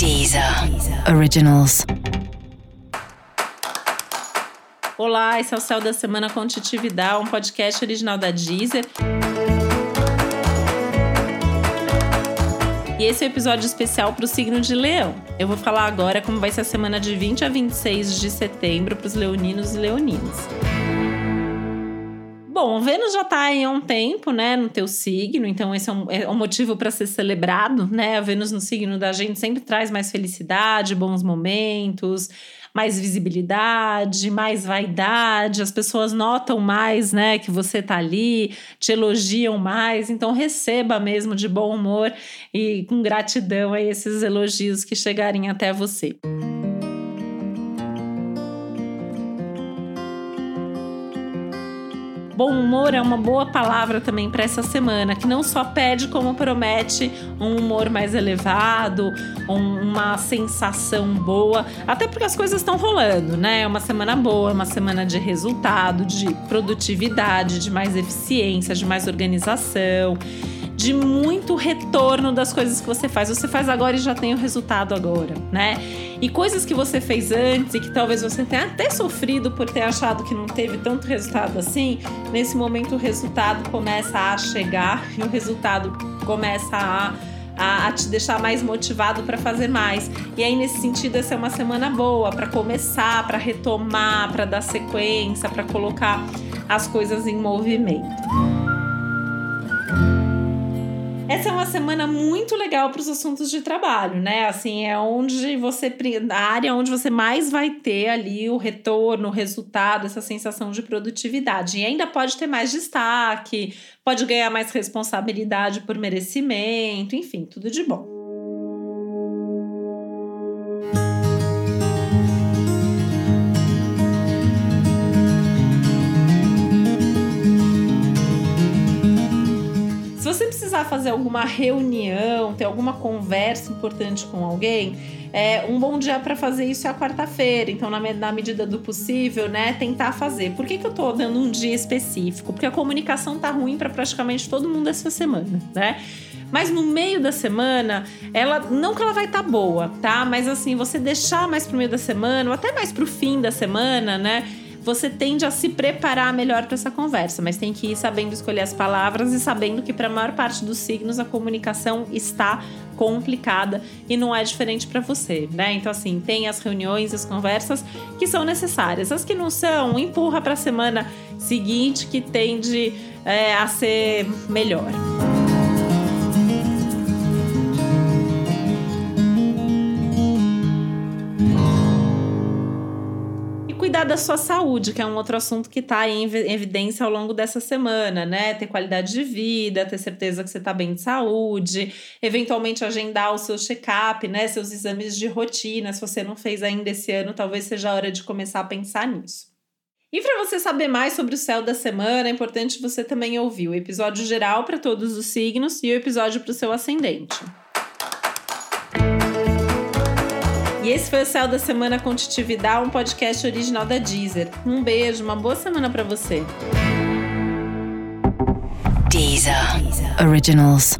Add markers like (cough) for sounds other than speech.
Deezer Originals. Olá, esse é o Céu da Semana com Titividade, um podcast original da Deezer. E esse é o um episódio especial para o signo de Leão. Eu vou falar agora como vai ser a semana de 20 a 26 de setembro para os leoninos e leoninas. Bom, Vênus já está aí há um tempo, né, no teu signo, então esse é um, é um motivo para ser celebrado, né? A Vênus no signo da gente sempre traz mais felicidade, bons momentos, mais visibilidade, mais vaidade, as pessoas notam mais, né, que você tá ali, te elogiam mais, então receba mesmo de bom humor e com gratidão aí esses elogios que chegarem até você. Bom humor é uma boa palavra também para essa semana, que não só pede como promete um humor mais elevado, um, uma sensação boa, até porque as coisas estão rolando, né? É uma semana boa, uma semana de resultado, de produtividade, de mais eficiência, de mais organização de muito retorno das coisas que você faz. Você faz agora e já tem o resultado agora, né? E coisas que você fez antes e que talvez você tenha até sofrido por ter achado que não teve tanto resultado assim, nesse momento o resultado começa a chegar (laughs) e o resultado começa a a, a, te deixar mais motivado para fazer mais. E aí, nesse sentido, essa é uma semana boa para começar, para retomar, para dar sequência, para colocar as coisas em movimento. Essa é uma semana muito legal para os assuntos de trabalho, né? Assim, é onde você. A área onde você mais vai ter ali o retorno, o resultado, essa sensação de produtividade. E ainda pode ter mais destaque, pode ganhar mais responsabilidade por merecimento, enfim, tudo de bom. Precisar fazer alguma reunião, ter alguma conversa importante com alguém, é, um bom dia para fazer isso é a quarta-feira. Então, na, na, medida do possível, né, tentar fazer. Por que, que eu tô dando um dia específico? Porque a comunicação tá ruim para praticamente todo mundo essa semana, né? Mas no meio da semana, ela não que ela vai estar tá boa, tá? Mas assim, você deixar mais pro meio da semana ou até mais pro fim da semana, né? Você tende a se preparar melhor para essa conversa, mas tem que ir sabendo escolher as palavras e sabendo que para a maior parte dos signos a comunicação está complicada e não é diferente para você, né? Então assim, tem as reuniões, as conversas que são necessárias. As que não são, empurra para a semana seguinte que tende é, a ser melhor. Cuidar da sua saúde, que é um outro assunto que está em evidência ao longo dessa semana, né? Ter qualidade de vida, ter certeza que você está bem de saúde, eventualmente agendar o seu check-up, né? Seus exames de rotina. Se você não fez ainda esse ano, talvez seja a hora de começar a pensar nisso. E para você saber mais sobre o céu da semana, é importante você também ouvir o episódio geral para todos os signos e o episódio para o seu ascendente. E esse foi o Céu da Semana com Titividade, um podcast original da Deezer. Um beijo, uma boa semana para você. Deezer. Originals.